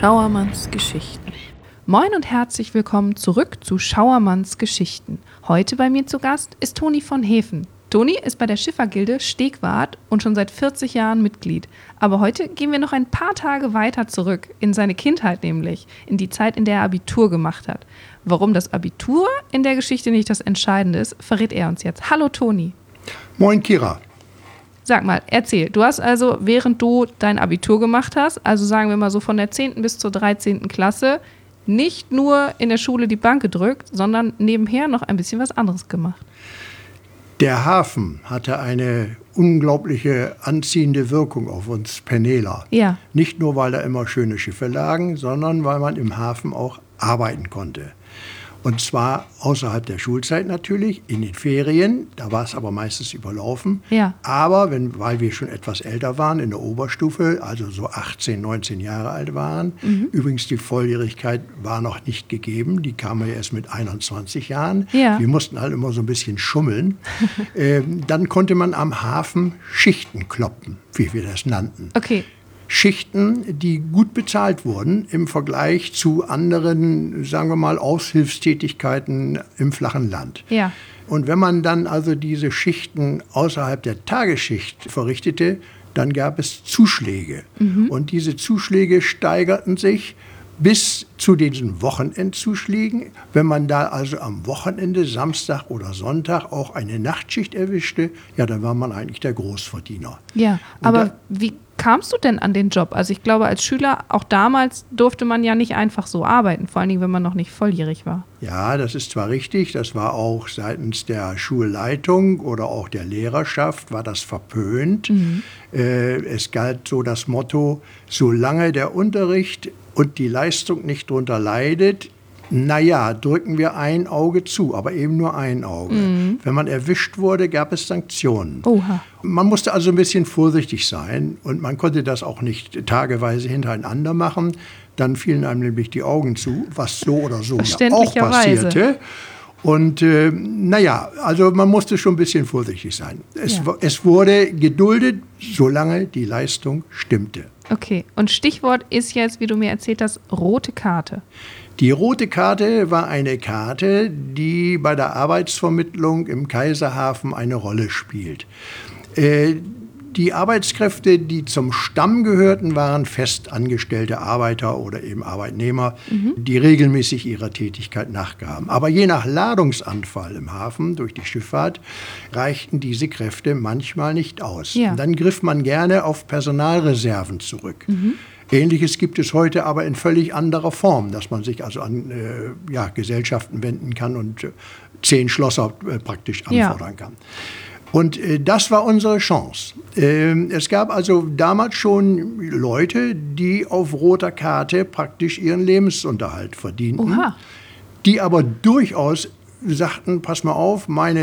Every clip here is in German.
Schauermanns Geschichten. Moin und herzlich willkommen zurück zu Schauermanns Geschichten. Heute bei mir zu Gast ist Toni von Hefen. Toni ist bei der Schiffergilde Stegwart und schon seit 40 Jahren Mitglied. Aber heute gehen wir noch ein paar Tage weiter zurück, in seine Kindheit nämlich, in die Zeit, in der er Abitur gemacht hat. Warum das Abitur in der Geschichte nicht das Entscheidende ist, verrät er uns jetzt. Hallo Toni. Moin Kira. Sag mal, erzähl. Du hast also, während du dein Abitur gemacht hast, also sagen wir mal so von der 10. bis zur 13. Klasse, nicht nur in der Schule die Bank gedrückt, sondern nebenher noch ein bisschen was anderes gemacht. Der Hafen hatte eine unglaubliche anziehende Wirkung auf uns Penela. Ja. Nicht nur, weil da immer schöne Schiffe lagen, sondern weil man im Hafen auch arbeiten konnte. Und zwar außerhalb der Schulzeit natürlich, in den Ferien. Da war es aber meistens überlaufen. Ja. Aber wenn, weil wir schon etwas älter waren, in der Oberstufe, also so 18, 19 Jahre alt waren, Mhm. übrigens die Volljährigkeit war noch nicht gegeben, die kam ja erst mit 21 Jahren. Ja. Wir mussten halt immer so ein bisschen schummeln. ähm, dann konnte man am Hafen Schichten kloppen, wie wir das nannten. Okay. Schichten, die gut bezahlt wurden im Vergleich zu anderen, sagen wir mal, Aushilfstätigkeiten im flachen Land. Ja. Und wenn man dann also diese Schichten außerhalb der Tagesschicht verrichtete, dann gab es Zuschläge. Und diese Zuschläge steigerten sich bis zu diesen Wochenendzuschlägen. Wenn man da also am Wochenende, Samstag oder Sonntag auch eine Nachtschicht erwischte, ja, dann war man eigentlich der Großverdiener. Ja, Und aber da- wie kamst du denn an den Job? Also ich glaube, als Schüler, auch damals durfte man ja nicht einfach so arbeiten, vor allen Dingen, wenn man noch nicht volljährig war. Ja, das ist zwar richtig, das war auch seitens der Schulleitung oder auch der Lehrerschaft war das verpönt. Äh, es galt so das Motto, solange der Unterricht und die Leistung nicht drunter leidet, naja, drücken wir ein Auge zu, aber eben nur ein Auge. Wenn man erwischt wurde, gab es Sanktionen. Oha. Man musste also ein bisschen vorsichtig sein und man konnte das auch nicht tageweise hintereinander machen. Dann fielen einem nämlich die Augen zu, was so oder so ja auch passierte. Und äh, naja, also man musste schon ein bisschen vorsichtig sein. Es, Ja. es wurde geduldet, solange die Leistung stimmte. Okay, und Stichwort ist jetzt, wie du mir erzählt hast, rote Karte. Die rote Karte war eine Karte, die bei der Arbeitsvermittlung im Kaiserhafen eine Rolle spielt. Äh, die Arbeitskräfte, die zum Stamm gehörten, waren festangestellte Arbeiter oder eben Arbeitnehmer, die regelmäßig ihrer Tätigkeit nachgaben. Aber je nach Ladungsanfall im Hafen durch die Schifffahrt reichten diese Kräfte manchmal nicht aus. Ja. Dann griff man gerne auf Personalreserven zurück. Ähnliches gibt es heute aber in völlig anderer Form, dass man sich also an äh, ja, Gesellschaften wenden kann und äh, zehn Schlosser äh, praktisch Ja. anfordern kann. Und äh, das war unsere Chance. Ähm, es gab also damals schon Leute, die auf roter Karte praktisch ihren Lebensunterhalt verdienten Oha. die aber durchaus sagten, pass mal auf, meine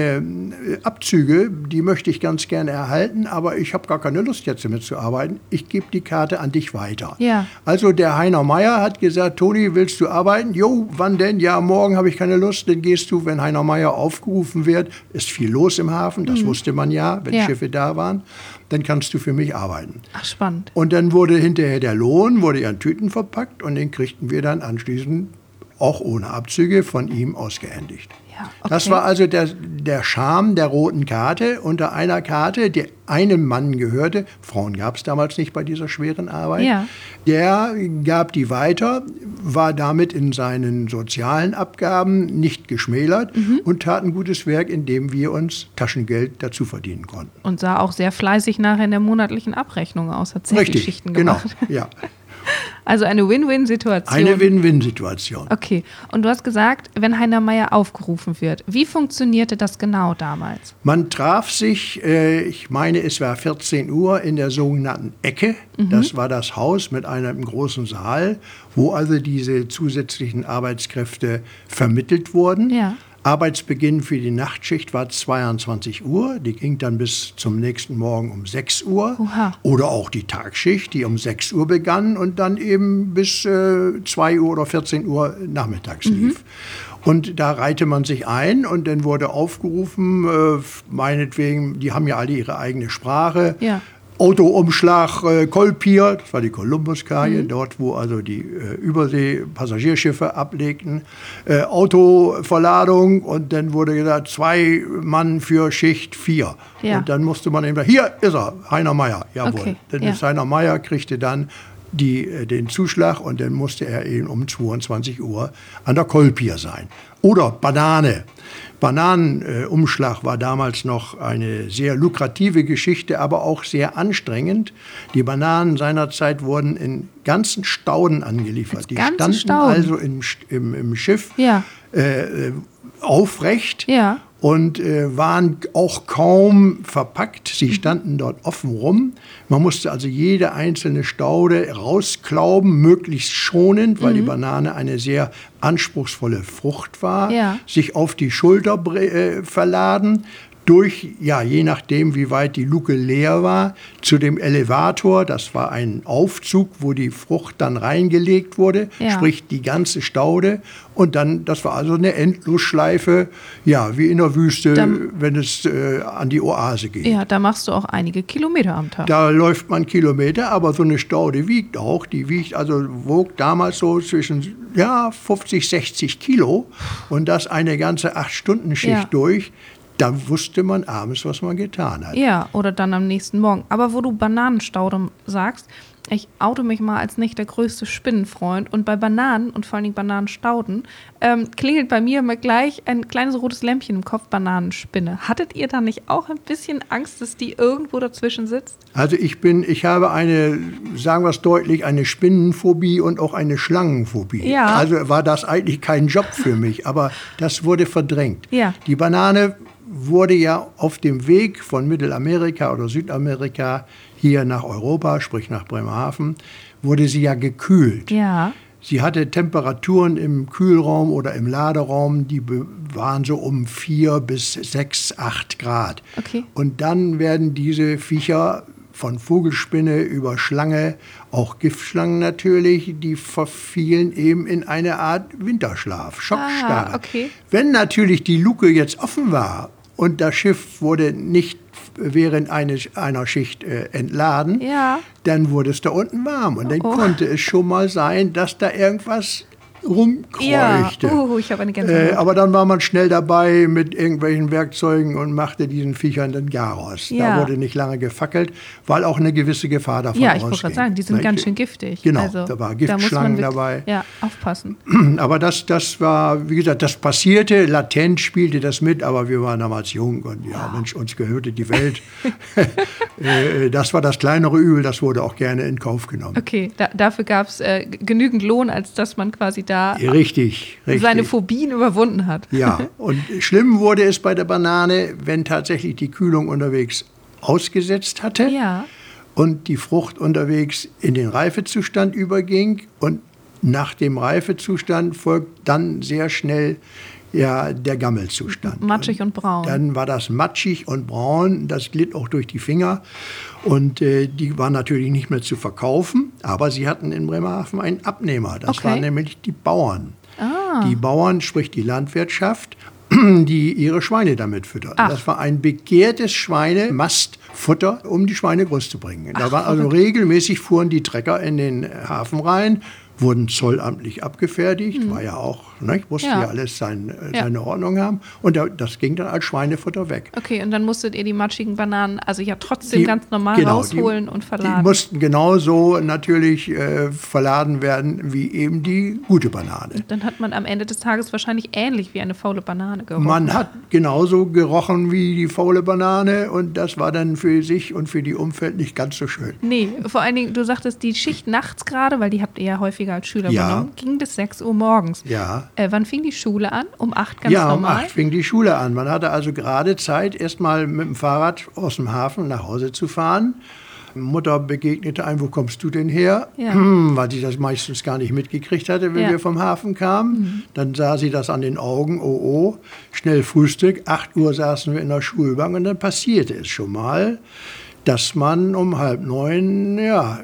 äh, Abzüge, die möchte ich ganz gerne erhalten, aber ich habe gar keine Lust jetzt damit zu arbeiten. Ich gebe die Karte an dich weiter. Ja. Also der Heiner Meier hat gesagt, Toni, willst du arbeiten? Jo, wann denn? Ja, morgen habe ich keine Lust. Dann gehst du, wenn Heiner Meier aufgerufen wird. Ist viel los im Hafen, das wusste man ja, wenn Ja. Schiffe da waren. Dann kannst du für mich arbeiten. Ach, spannend. Und dann wurde hinterher der Lohn, wurde in Tüten verpackt und den kriegten wir dann anschließend auch ohne Abzüge von ihm ausgehändigt. Ja, okay. Das war also der, der Charme der roten Karte. Unter einer Karte, die einem Mann gehörte, Frauen gab es damals nicht bei dieser schweren Arbeit, Ja. der gab die weiter, war damit in seinen sozialen Abgaben nicht geschmälert Mhm. und tat ein gutes Werk, indem wir uns Taschengeld dazu verdienen konnten. Und sah auch sehr fleißig nachher in der monatlichen Abrechnung aus, hat sehr Richtig, Schichten genau. gemacht. Ja. Also eine Win-Win-Situation. Eine Win-Win-Situation. Okay, und du hast gesagt, wenn Heiner Meier aufgerufen wird, wie funktionierte das genau damals? Man traf sich, äh, ich meine, es war 14 Uhr in der sogenannten Ecke. Das war das Haus mit einem großen Saal, wo also diese zusätzlichen Arbeitskräfte vermittelt wurden. Ja. Arbeitsbeginn für die Nachtschicht war 22 Uhr. Die ging dann bis zum nächsten Morgen um 6 Uhr. Oha. Oder auch die Tagschicht, die um 6 Uhr begann und dann eben bis äh, 2 Uhr oder 14 Uhr nachmittags lief. Und da reihte man sich ein und dann wurde aufgerufen, äh, meinetwegen, die haben ja alle ihre eigene Sprache. Ja. Autoumschlag äh, Kolpier, das war die Kolumbuskaje, mhm. dort wo also die äh, Übersee-Passagierschiffe ablegten, äh, Autoverladung und dann wurde gesagt, zwei Mann für Schicht vier. Ja. Und dann musste man eben, hier ist er, Heiner Meier, jawohl. Okay. Dann ja. ist Heiner Meier, kriegte dann die, äh, den Zuschlag und dann musste er eben um 22 Uhr an der Kolpier sein. Oder Banane. Bananenumschlag war damals noch eine sehr lukrative Geschichte, aber auch sehr anstrengend. Die Bananen seinerzeit wurden in ganzen Stauden angeliefert. Die standen Stauden. also im, im, im Schiff ja. äh, aufrecht. Ja und äh, waren auch kaum verpackt. Sie standen dort offen rum. Man musste also jede einzelne Staude rausklauben, möglichst schonend, weil mhm. die Banane eine sehr anspruchsvolle Frucht war, ja. sich auf die Schulter äh, verladen, durch, ja, je nachdem, wie weit die Luke leer war, zu dem Elevator. Das war ein Aufzug, wo die Frucht dann reingelegt wurde, ja. sprich die ganze Staude. Und dann, das war also eine Endlosschleife, ja, wie in der Wüste, dann, wenn es äh, an die Oase geht. Ja, da machst du auch einige Kilometer am Tag. Da läuft man Kilometer, aber so eine Staude wiegt auch. Die wiegt, also wog damals so zwischen, ja, 50, 60 Kilo. Und das eine ganze Acht-Stunden-Schicht ja. durch da wusste man abends, was man getan hat. Ja, oder dann am nächsten Morgen. Aber wo du Bananenstaude sagst, ich oute mich mal als nicht der größte Spinnenfreund. Und bei Bananen und vor allen Dingen Bananenstauden ähm, klingelt bei mir immer gleich ein kleines rotes Lämpchen im Kopf, Bananenspinne. Hattet ihr da nicht auch ein bisschen Angst, dass die irgendwo dazwischen sitzt? Also ich bin, ich habe eine, sagen wir es deutlich, eine Spinnenphobie und auch eine Schlangenphobie. Ja. Also war das eigentlich kein Job für mich, aber das wurde verdrängt. Ja. Die Banane wurde ja auf dem Weg von Mittelamerika oder Südamerika hier nach Europa, sprich nach Bremerhaven, wurde sie ja gekühlt. Ja. Sie hatte Temperaturen im Kühlraum oder im Laderaum, die waren so um vier bis sechs, acht Grad. Okay. Und dann werden diese Viecher von Vogelspinne über Schlange, auch Giftschlangen natürlich, die verfielen eben in eine Art Winterschlaf, Schockstarre. Ah, okay. Wenn natürlich die Luke jetzt offen war und das Schiff wurde nicht während eines, einer Schicht äh, entladen, ja. dann wurde es da unten warm. Und dann oh. konnte es schon mal sein, dass da irgendwas rumkreuchte. Ja, uh, ich habe eine Gänsehaut. Äh, aber dann war man schnell dabei mit irgendwelchen Werkzeugen und machte diesen Viechern den Garaus. Ja. Da wurde nicht lange gefackelt, weil auch eine gewisse Gefahr davon Ja, ich wollte gerade sagen, die sind Na, ganz schön giftig. Genau, also, da war Giftschlangen da dabei. Ja, aufpassen. Aber das, das war, wie gesagt, das passierte, latent spielte das mit, aber wir waren damals jung und ja, ja. Mensch, uns gehörte die Welt. Äh, das war das kleinere Übel, das wurde auch gerne in Kauf genommen. Okay, da, dafür gab es äh, genügend Lohn, als dass man quasi da richtig, richtig. seine Phobien überwunden hat. Ja, und schlimm wurde es bei der Banane, wenn tatsächlich die Kühlung unterwegs ausgesetzt hatte ja. und die Frucht unterwegs in den Reifezustand überging und nach dem Reifezustand folgt dann sehr schnell ja, der Gammelzustand. Matschig und braun. Dann war das matschig und braun, das glitt auch durch die Finger. Und äh, die waren natürlich nicht mehr zu verkaufen, aber sie hatten in Bremerhaven einen Abnehmer. Das okay. waren nämlich die Bauern. Ah. Die Bauern, sprich die Landwirtschaft, die ihre Schweine damit füttern. Ach. Das war ein begehrtes Schweinemastfutter, um die Schweine groß zu bringen. Da war also regelmäßig fuhren die Trecker in den Hafen rein wurden zollamtlich abgefertigt, mhm. war ja auch, ne, musste ja, ja alles sein, äh, ja. seine Ordnung haben. Und das ging dann als Schweinefutter weg. Okay, und dann musstet ihr die matschigen Bananen also ja trotzdem die, ganz normal genau, rausholen die, und verladen. Die mussten genauso natürlich äh, verladen werden wie eben die gute Banane. Und dann hat man am Ende des Tages wahrscheinlich ähnlich wie eine faule Banane gerochen. Man hat genauso gerochen wie die faule Banane und das war dann für sich und für die Umfeld nicht ganz so schön. Nee, vor allen Dingen, du sagtest die Schicht nachts gerade, weil die habt ihr ja häufig häufiger als Schüler ja. genommen, ging bis 6 Uhr morgens. Ja. Äh, wann fing die Schule an? Um 8 ganz ja, normal? Ja, um 8 fing die Schule an. Man hatte also gerade Zeit, erstmal mit dem Fahrrad aus dem Hafen nach Hause zu fahren. Mutter begegnete einem, wo kommst du denn her? Ja. Hm, weil sie das meistens gar nicht mitgekriegt hatte, wenn ja. wir vom Hafen kamen. Mhm. Dann sah sie das an den Augen, oh oh, schnell Frühstück, 8 Uhr saßen wir in der Schulbank und dann passierte es schon mal dass man um halb neun ja,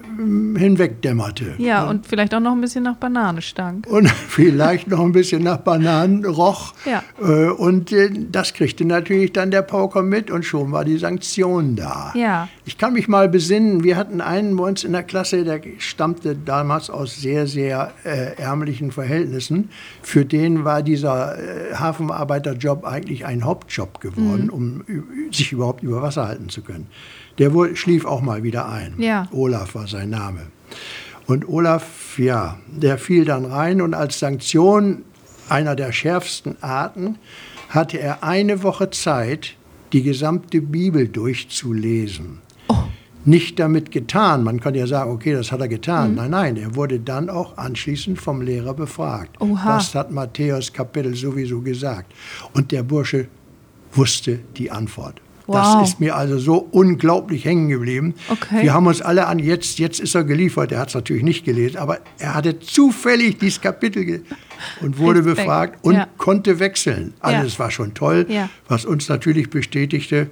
hinwegdämmerte. Ja, und vielleicht auch noch ein bisschen nach Banane stank. Und vielleicht noch ein bisschen nach Bananen roch. Ja. Äh, Und äh, das kriegte natürlich dann der Pauker mit und schon war die Sanktion da. Ja. Ich kann mich mal besinnen, wir hatten einen bei uns in der Klasse, der stammte damals aus sehr, sehr äh, ärmlichen Verhältnissen. Für den war dieser äh, Hafenarbeiterjob eigentlich ein Hauptjob geworden, um ü- sich überhaupt über Wasser halten zu können. Der wohl, schlief auch mal wieder ein. Ja. Olaf war sein Name. Und Olaf, ja, der fiel dann rein und als Sanktion einer der schärfsten Arten hatte er eine Woche Zeit, die gesamte Bibel durchzulesen. Nicht damit getan, man kann ja sagen, okay, das hat er getan. Nein, nein, er wurde dann auch anschließend vom Lehrer befragt. Oha. Das hat Matthäus Kapitel sowieso gesagt. Und der Bursche wusste die Antwort. Wow. Das ist mir also so unglaublich hängen geblieben. Okay. Wir haben uns alle an, jetzt, jetzt ist er geliefert. Er hat es natürlich nicht gelesen, aber er hatte zufällig dieses Kapitel und wurde Respekt. befragt und Ja. konnte wechseln. Also Ja. war schon toll, Ja. was uns natürlich bestätigte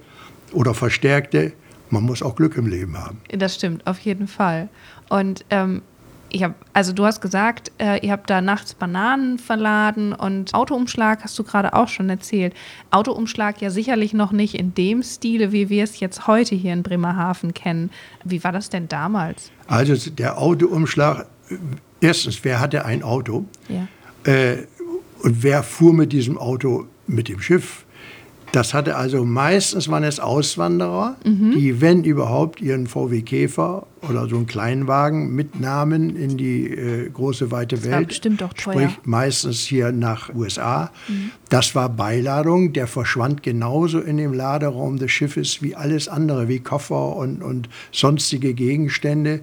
oder verstärkte, man muss auch Glück im Leben haben. Das stimmt, auf jeden Fall. Und ähm, ich habe, also du hast gesagt, äh, ihr habt da nachts Bananen verladen und Autoumschlag hast du gerade auch schon erzählt. Autoumschlag ja sicherlich noch nicht in dem Stile, wie wir es jetzt heute hier in Bremerhaven kennen. Wie war das denn damals? Also der Autoumschlag, erstens, wer hatte ein Auto? Ja. Äh, und wer fuhr mit diesem Auto mit dem Schiff? Das hatte also meistens waren es Auswanderer, Mhm. die, wenn überhaupt, ihren VW Käfer oder so einen Kleinwagen mitnahmen in die äh, große weite war Welt. bestimmt auch teuer. Sprich, meistens hier nach USA. Das war Beiladung, der verschwand genauso in dem Laderaum des Schiffes wie alles andere, wie Koffer und, und sonstige Gegenstände.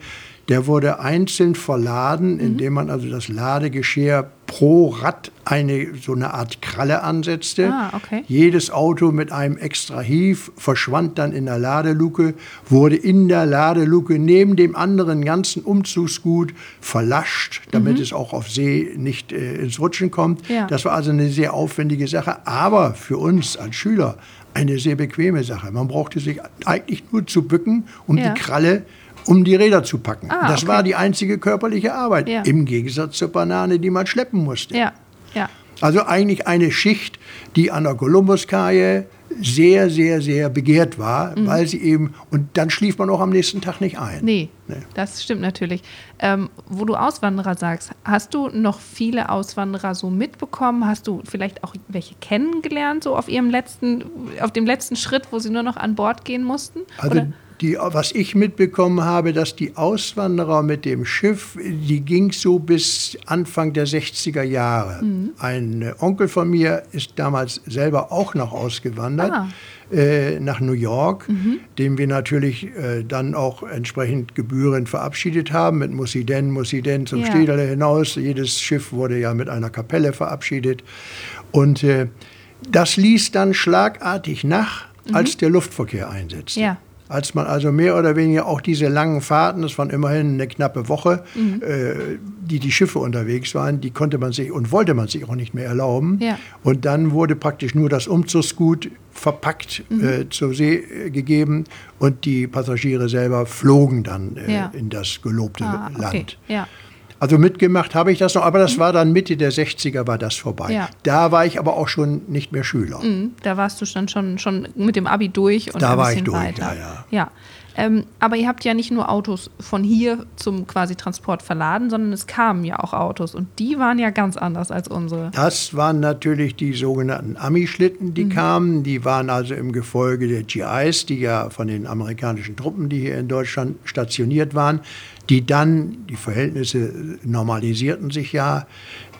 Der wurde einzeln verladen, Mhm. indem man also das Ladegeschirr pro Rad eine so eine Art Kralle ansetzte. Ah, okay. Jedes Auto mit einem extra Hief verschwand dann in der Ladeluke, wurde in der Ladeluke neben dem anderen ganzen Umzugsgut verlascht, damit es auch auf See nicht äh, ins Rutschen kommt. Mhm. Ja. Das war also eine sehr aufwendige Sache, aber für uns als Schüler eine sehr bequeme Sache. Man brauchte sich eigentlich nur zu bücken, um Ja. die Kralle um die Räder zu packen. Ah, das okay. war die einzige körperliche Arbeit, Ja. im Gegensatz zur Banane, die man schleppen musste. Ja, ja. Also eigentlich eine Schicht, die an der Kolumbuskaje sehr, sehr, sehr begehrt war, Mhm. weil sie eben, und dann schlief man auch am nächsten Tag nicht ein. Nee, Nee. das stimmt natürlich. Ähm, wo du Auswanderer sagst, hast du noch viele Auswanderer so mitbekommen? Hast du vielleicht auch welche kennengelernt, so auf ihrem letzten, auf dem letzten Schritt, wo sie nur noch an Bord gehen mussten? Also Oder? Die, was ich mitbekommen habe, dass die Auswanderer mit dem Schiff, die ging so bis Anfang der 60er Jahre. Mhm. Ein äh, Onkel von mir ist damals selber auch noch ausgewandert. Ah. Äh, nach New York, den wir natürlich äh, dann auch entsprechend gebührend verabschiedet haben. Mit Mussi denn, Mussi denn zum Ja. Städterle hinaus. Jedes Schiff wurde ja mit einer Kapelle verabschiedet. Und äh, das ließ dann schlagartig nach, als der Luftverkehr einsetzte. Ja. Als man also mehr oder weniger auch diese langen Fahrten, das waren immerhin eine knappe Woche, Mhm. äh, die die Schiffe unterwegs waren, die konnte man sich und wollte man sich auch nicht mehr erlauben. Ja. Und dann wurde praktisch nur das Umzugsgut verpackt Mhm. äh, zur See äh, gegeben und die Passagiere selber flogen dann äh, Ja. in das gelobte Ah, okay. Land. Ja. Also mitgemacht habe ich das noch, aber das war dann Mitte der 60er war das vorbei. Ja. Da war ich aber auch schon nicht mehr Schüler. Mhm, Da warst du dann schon, schon mit dem Abi durch und Da ein war bisschen ich durch, weiter. ja, ja. ja. Ähm, aber ihr habt ja nicht nur Autos von hier zum quasi Transport verladen, sondern es kamen ja auch Autos und die waren ja ganz anders als unsere. Das waren natürlich die sogenannten Ami-Schlitten, die kamen. Die waren also im Gefolge der GIs, die ja von den amerikanischen Truppen, die hier in Deutschland stationiert waren, die dann, die Verhältnisse normalisierten sich ja,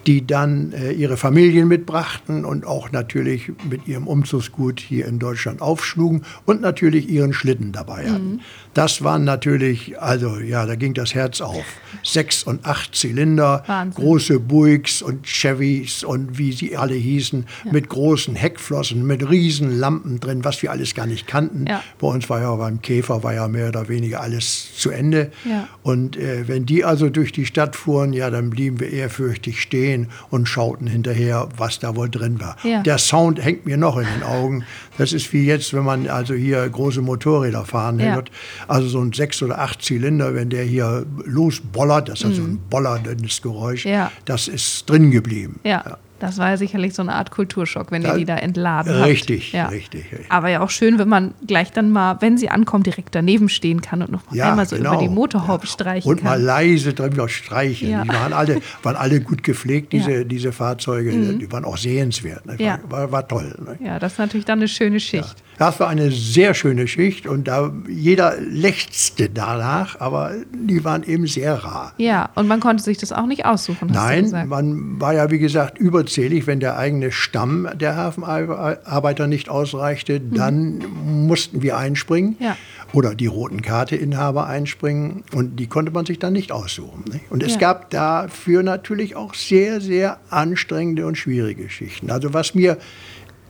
die dann äh, ihre Familien mitbrachten und auch natürlich mit ihrem Umzugsgut hier in Deutschland aufschlugen und natürlich ihren Schlitten dabei hatten. Das waren natürlich, also ja, da ging das Herz auf. Sechs und acht Zylinder, Wahnsinn. große Buicks und Chevys und wie sie alle hießen, mit großen Heckflossen, mit riesen Lampen drin, was wir alles gar nicht kannten. Ja. Bei uns war ja beim Käfer war ja mehr oder weniger alles zu Ende. Ja. Und äh, wenn die also durch die Stadt fuhren, ja, dann blieben wir ehrfürchtig stehen und schauten hinterher, was da wohl drin war. Ja. Der Sound hängt mir noch in den Augen. Das ist wie jetzt, wenn man also hier große Motorräder fahren Ja. hört. Also so ein sechs oder acht Zylinder, wenn der hier losbollert, das hat so ein bollerndes Geräusch, Mhm. Ja. das ist drin geblieben. Ja, das war ja sicherlich so eine Art Kulturschock, wenn ihr Ja, die da entladen habt. Richtig, ja. richtig, richtig. Aber ja auch schön, wenn man gleich dann mal, wenn sie ankommt, direkt daneben stehen kann und noch mal einmal so über die Motorhaube streichen Und kann. mal leise drüber streichen. Ja. Die waren alle, waren alle gut gepflegt, diese, Ja. Mhm. diese Fahrzeuge. Die waren auch sehenswert. Ne? Ja. War, war, war toll. Ne? ja, das ist natürlich dann eine schöne Schicht. Das war eine sehr schöne Schicht und da jeder lechzte danach, aber die waren eben sehr rar. Ja, und man konnte sich das auch nicht aussuchen, Nein, man war ja wie gesagt überzählig, wenn der eigene Stamm der Hafenarbeiter nicht ausreichte, dann mussten wir einspringen Mhm. Ja. oder die roten Karteinhaber einspringen und die konnte man sich dann nicht aussuchen. Nicht? Und es Ja. gab dafür natürlich auch sehr, sehr anstrengende und schwierige Geschichten. Also was mir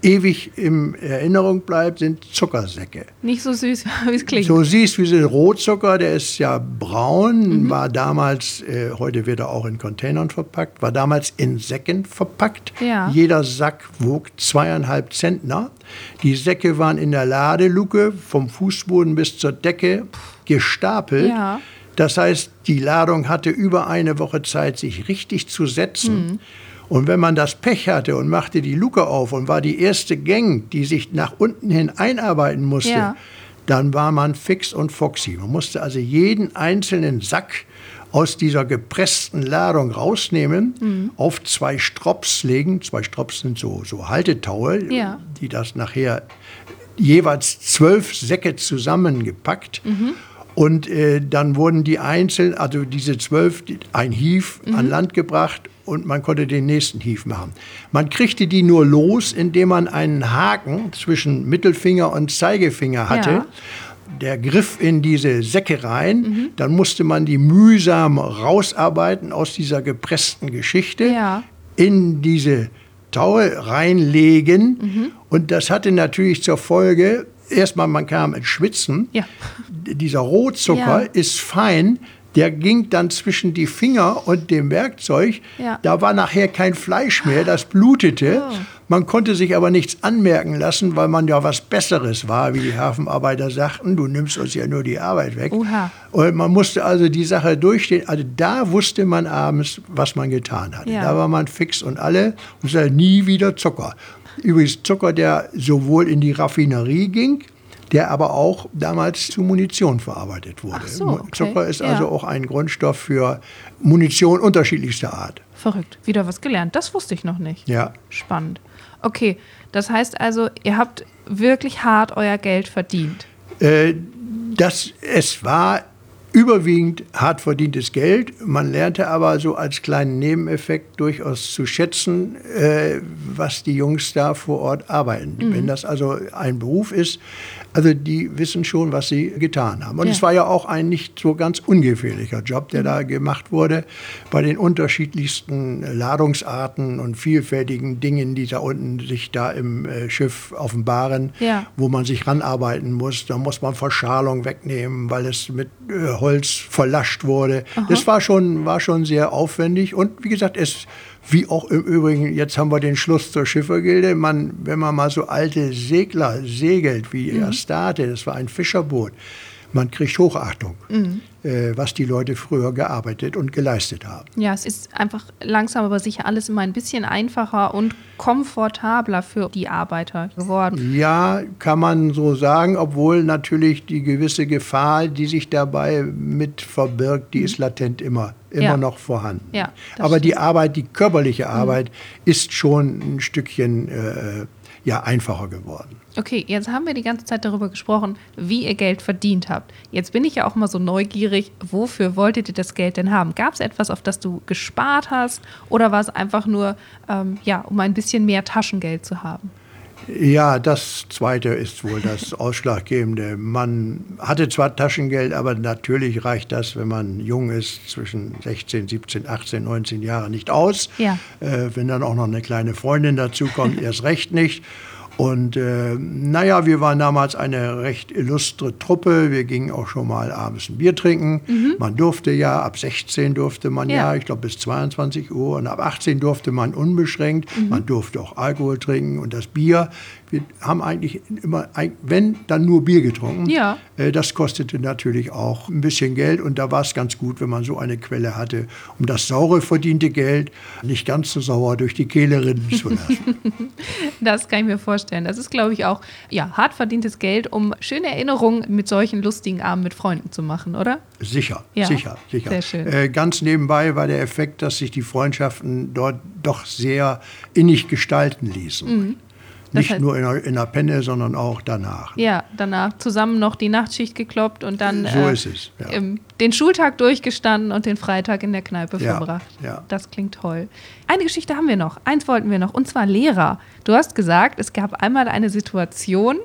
ewig in Erinnerung bleibt, sind Zuckersäcke. Nicht so süß, wie es klingt. So siehst wie so Rotzucker, der ist ja braun, Mhm. war damals, äh, heute wird er auch in Containern verpackt, war damals in Säcken verpackt. Ja. Jeder Sack wog zweieinhalb Zentner. Die Säcke waren in der Ladeluke vom Fußboden bis zur Decke gestapelt. Ja. Das heißt, die Ladung hatte über eine Woche Zeit, sich richtig zu setzen. Und wenn man das Pech hatte und machte die Luke auf und war die erste Gang, die sich nach unten hin einarbeiten musste, Ja. dann war man fix und foxy. Man musste also jeden einzelnen Sack aus dieser gepressten Ladung rausnehmen, Mhm. auf zwei Strops legen. Zwei Strops sind so, so Haltetaue, Ja. die das nachher jeweils zwölf Säcke zusammengepackt. Mhm. Und äh, dann wurden die einzeln, also diese zwölf, ein Hief Mhm. an Land gebracht und man konnte den nächsten Hief machen. Man kriegte die nur los, indem man einen Haken zwischen Mittelfinger und Zeigefinger hatte. Ja. Der griff in diese Säcke rein, Mhm. dann musste man die mühsam rausarbeiten aus dieser gepressten Geschichte Ja. in diese Taue reinlegen. Mhm. Und das hatte natürlich zur Folge, erstmal man kam ins Schwitzen. Ja. Dieser Rohzucker Ja. ist fein. Der ging dann zwischen die Finger und dem Werkzeug. Ja. Da war nachher kein Fleisch mehr, das blutete. Oh. Man konnte sich aber nichts anmerken lassen, weil man ja was Besseres war, wie die Hafenarbeiter sagten. Du nimmst uns ja nur die Arbeit weg. Oha. Und man musste also die Sache durchstehen. Also da wusste man abends, was man getan hatte. Ja. Da war man fix und alle und sagte nie wieder Zucker. Übrigens Zucker, der sowohl in die Raffinerie ging, der aber auch damals zu Munition verarbeitet wurde. So, okay. Zucker ist Ja. also auch ein Grundstoff für Munition unterschiedlichster Art. Verrückt. Wieder was gelernt. Das wusste ich noch nicht. Ja. Spannend. Okay, das heißt also, ihr habt wirklich hart euer Geld verdient. Äh, das, es war überwiegend hart verdientes Geld. Man lernte aber so als kleinen Nebeneffekt durchaus zu schätzen, äh, was die Jungs da vor Ort arbeiten. Mhm. Wenn das also ein Beruf ist, also die wissen schon, was sie getan haben. Und Ja. es war ja auch ein nicht so ganz ungefährlicher Job, der da gemacht wurde, bei den unterschiedlichsten Ladungsarten und vielfältigen Dingen, die da unten sich da im äh, Schiff offenbaren Ja. wo man sich ranarbeiten muss. Da muss man Verschalung wegnehmen, weil es mit äh, Holz verlascht wurde. Das war schon, war schon sehr aufwendig. Und wie gesagt, es, wie auch im Übrigen, jetzt haben wir den Schluss zur Schiffergilde. Man, wenn man mal so alte Segler segelt, wie die Astarte, das war ein Fischerboot, man kriegt Hochachtung, äh, was die Leute früher gearbeitet und geleistet haben. Ja, es ist einfach langsam aber sicher alles immer ein bisschen einfacher und komfortabler für die Arbeiter geworden. Ja, kann man so sagen, obwohl natürlich die gewisse Gefahr, die sich dabei mit verbirgt, die ist latent immer, immer Ja. noch vorhanden. Ja, Aber die stimmt. Arbeit, die körperliche Arbeit, ist schon ein Stückchen äh, ja, einfacher geworden. Okay, jetzt haben wir die ganze Zeit darüber gesprochen, wie ihr Geld verdient habt. Jetzt bin ich ja auch mal so neugierig, wofür wolltet ihr das Geld denn haben? Gab es etwas, auf das du gespart hast oder war es einfach nur, ähm, ja, um ein bisschen mehr Taschengeld zu haben? Ja, das Zweite ist wohl das Ausschlaggebende. Man hatte zwar Taschengeld, aber natürlich reicht das, wenn man jung ist, zwischen 16, 17, 18, 19 Jahren nicht aus. Ja. Äh, wenn dann auch noch eine kleine Freundin dazu kommt, erst recht nicht. Und äh, naja, wir waren damals eine recht illustre Truppe. Wir gingen auch schon mal abends ein Bier trinken. Mhm. Man durfte ja, ab 16 durfte man ja, ja ich glaube bis 22 Uhr. Und ab 18 durfte man unbeschränkt. Mhm. Man durfte auch Alkohol trinken und das Bier wir haben eigentlich immer, wenn, dann nur Bier getrunken. Ja. Äh, das kostete natürlich auch ein bisschen Geld und da war es ganz gut, wenn man so eine Quelle hatte, um das saure verdiente Geld nicht ganz so sauer durch die Kehle rinnen zu lassen. das kann ich mir vorstellen. Das ist, glaube ich, auch ja, hart verdientes Geld, um schöne Erinnerungen mit solchen lustigen Abenden mit Freunden zu machen, oder? Sicher, ja. sicher, sicher. Sehr schön. Äh, ganz nebenbei war der Effekt, dass sich die Freundschaften dort doch sehr innig gestalten ließen. Mhm. Nicht heißt, nur in der, in der, Penne, sondern auch danach. Ja, danach zusammen noch die Nachtschicht gekloppt und dann so äh, es, ja. im, den Schultag durchgestanden und den Freitag in der Kneipe ja, verbracht. Ja. Das klingt toll. Eine Geschichte haben wir noch. Eins wollten wir noch, und zwar Lehrer. Du hast gesagt, es gab einmal eine Situation,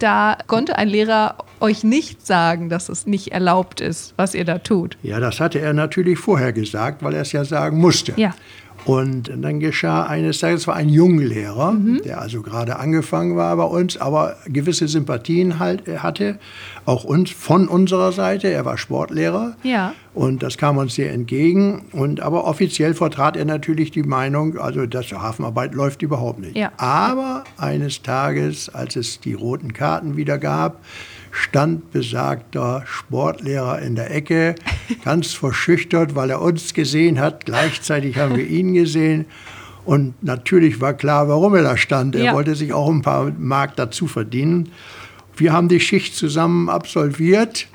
da konnte ein Lehrer euch nicht sagen, dass es nicht erlaubt ist, was ihr da tut. Ja, das hatte er natürlich vorher gesagt, weil er es ja sagen musste. Ja. Und dann geschah eines Tages, es war ein Junglehrer, mhm. der also gerade angefangen war bei uns, aber gewisse Sympathien halt äh, hatte, auch uns von unserer Seite. Er war Sportlehrer ja. und das kam uns sehr entgegen. Und aber offiziell vertrat er natürlich die Meinung, also dass Hafenarbeit läuft überhaupt nicht. Ja. Aber eines Tages, als es die roten Karten wieder gab, stand besagter Sportlehrer in der Ecke, ganz verschüchtert, weil er uns gesehen hat. Gleichzeitig haben wir ihn gesehen. Und natürlich war klar, warum er da stand. Er ja. wollte sich auch ein paar Mark dazu verdienen. Wir haben die Schicht zusammen absolviert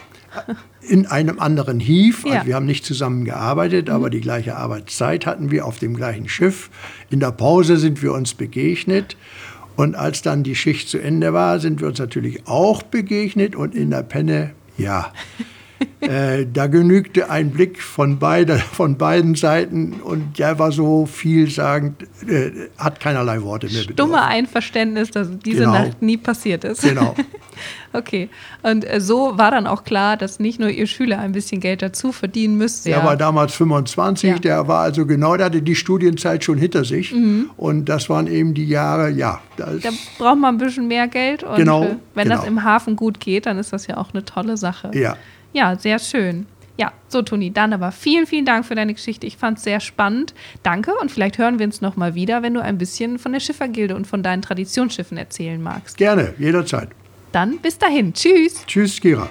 in einem anderen Hief. Also ja. wir haben nicht zusammen gearbeitet, aber mhm. die gleiche Arbeitszeit hatten wir auf dem gleichen Schiff. In der Pause sind wir uns begegnet. Und als dann die Schicht zu Ende war, sind wir uns natürlich auch begegnet und in der Penne, ja. Äh, da genügte ein Blick von, beide, von beiden Seiten und der war so vielsagend, äh, hat keinerlei Worte mehr bedurft. Stumme Einverständnis, dass diese genau. Nacht nie passiert ist. Genau. okay. Und äh, so war dann auch klar, dass nicht nur ihr Schüler ein bisschen Geld dazu verdienen müsste. Der ja. war damals 25, ja. der war also genau, der hatte die Studienzeit schon hinter sich. Mhm. Und das waren eben die Jahre, ja. da braucht man ein bisschen mehr Geld. Und genau, äh, wenn genau. das im Hafen gut geht, dann ist das ja auch eine tolle Sache. Ja. Ja, sehr schön. Ja, so Toni, dann aber vielen, vielen Dank für deine Geschichte. Ich fand es sehr spannend. Danke und vielleicht hören wir uns nochmal wieder, wenn du ein bisschen von der Schiffergilde und von deinen Traditionsschiffen erzählen magst. Gerne, jederzeit. Dann bis dahin. Tschüss. Tschüss, Kira.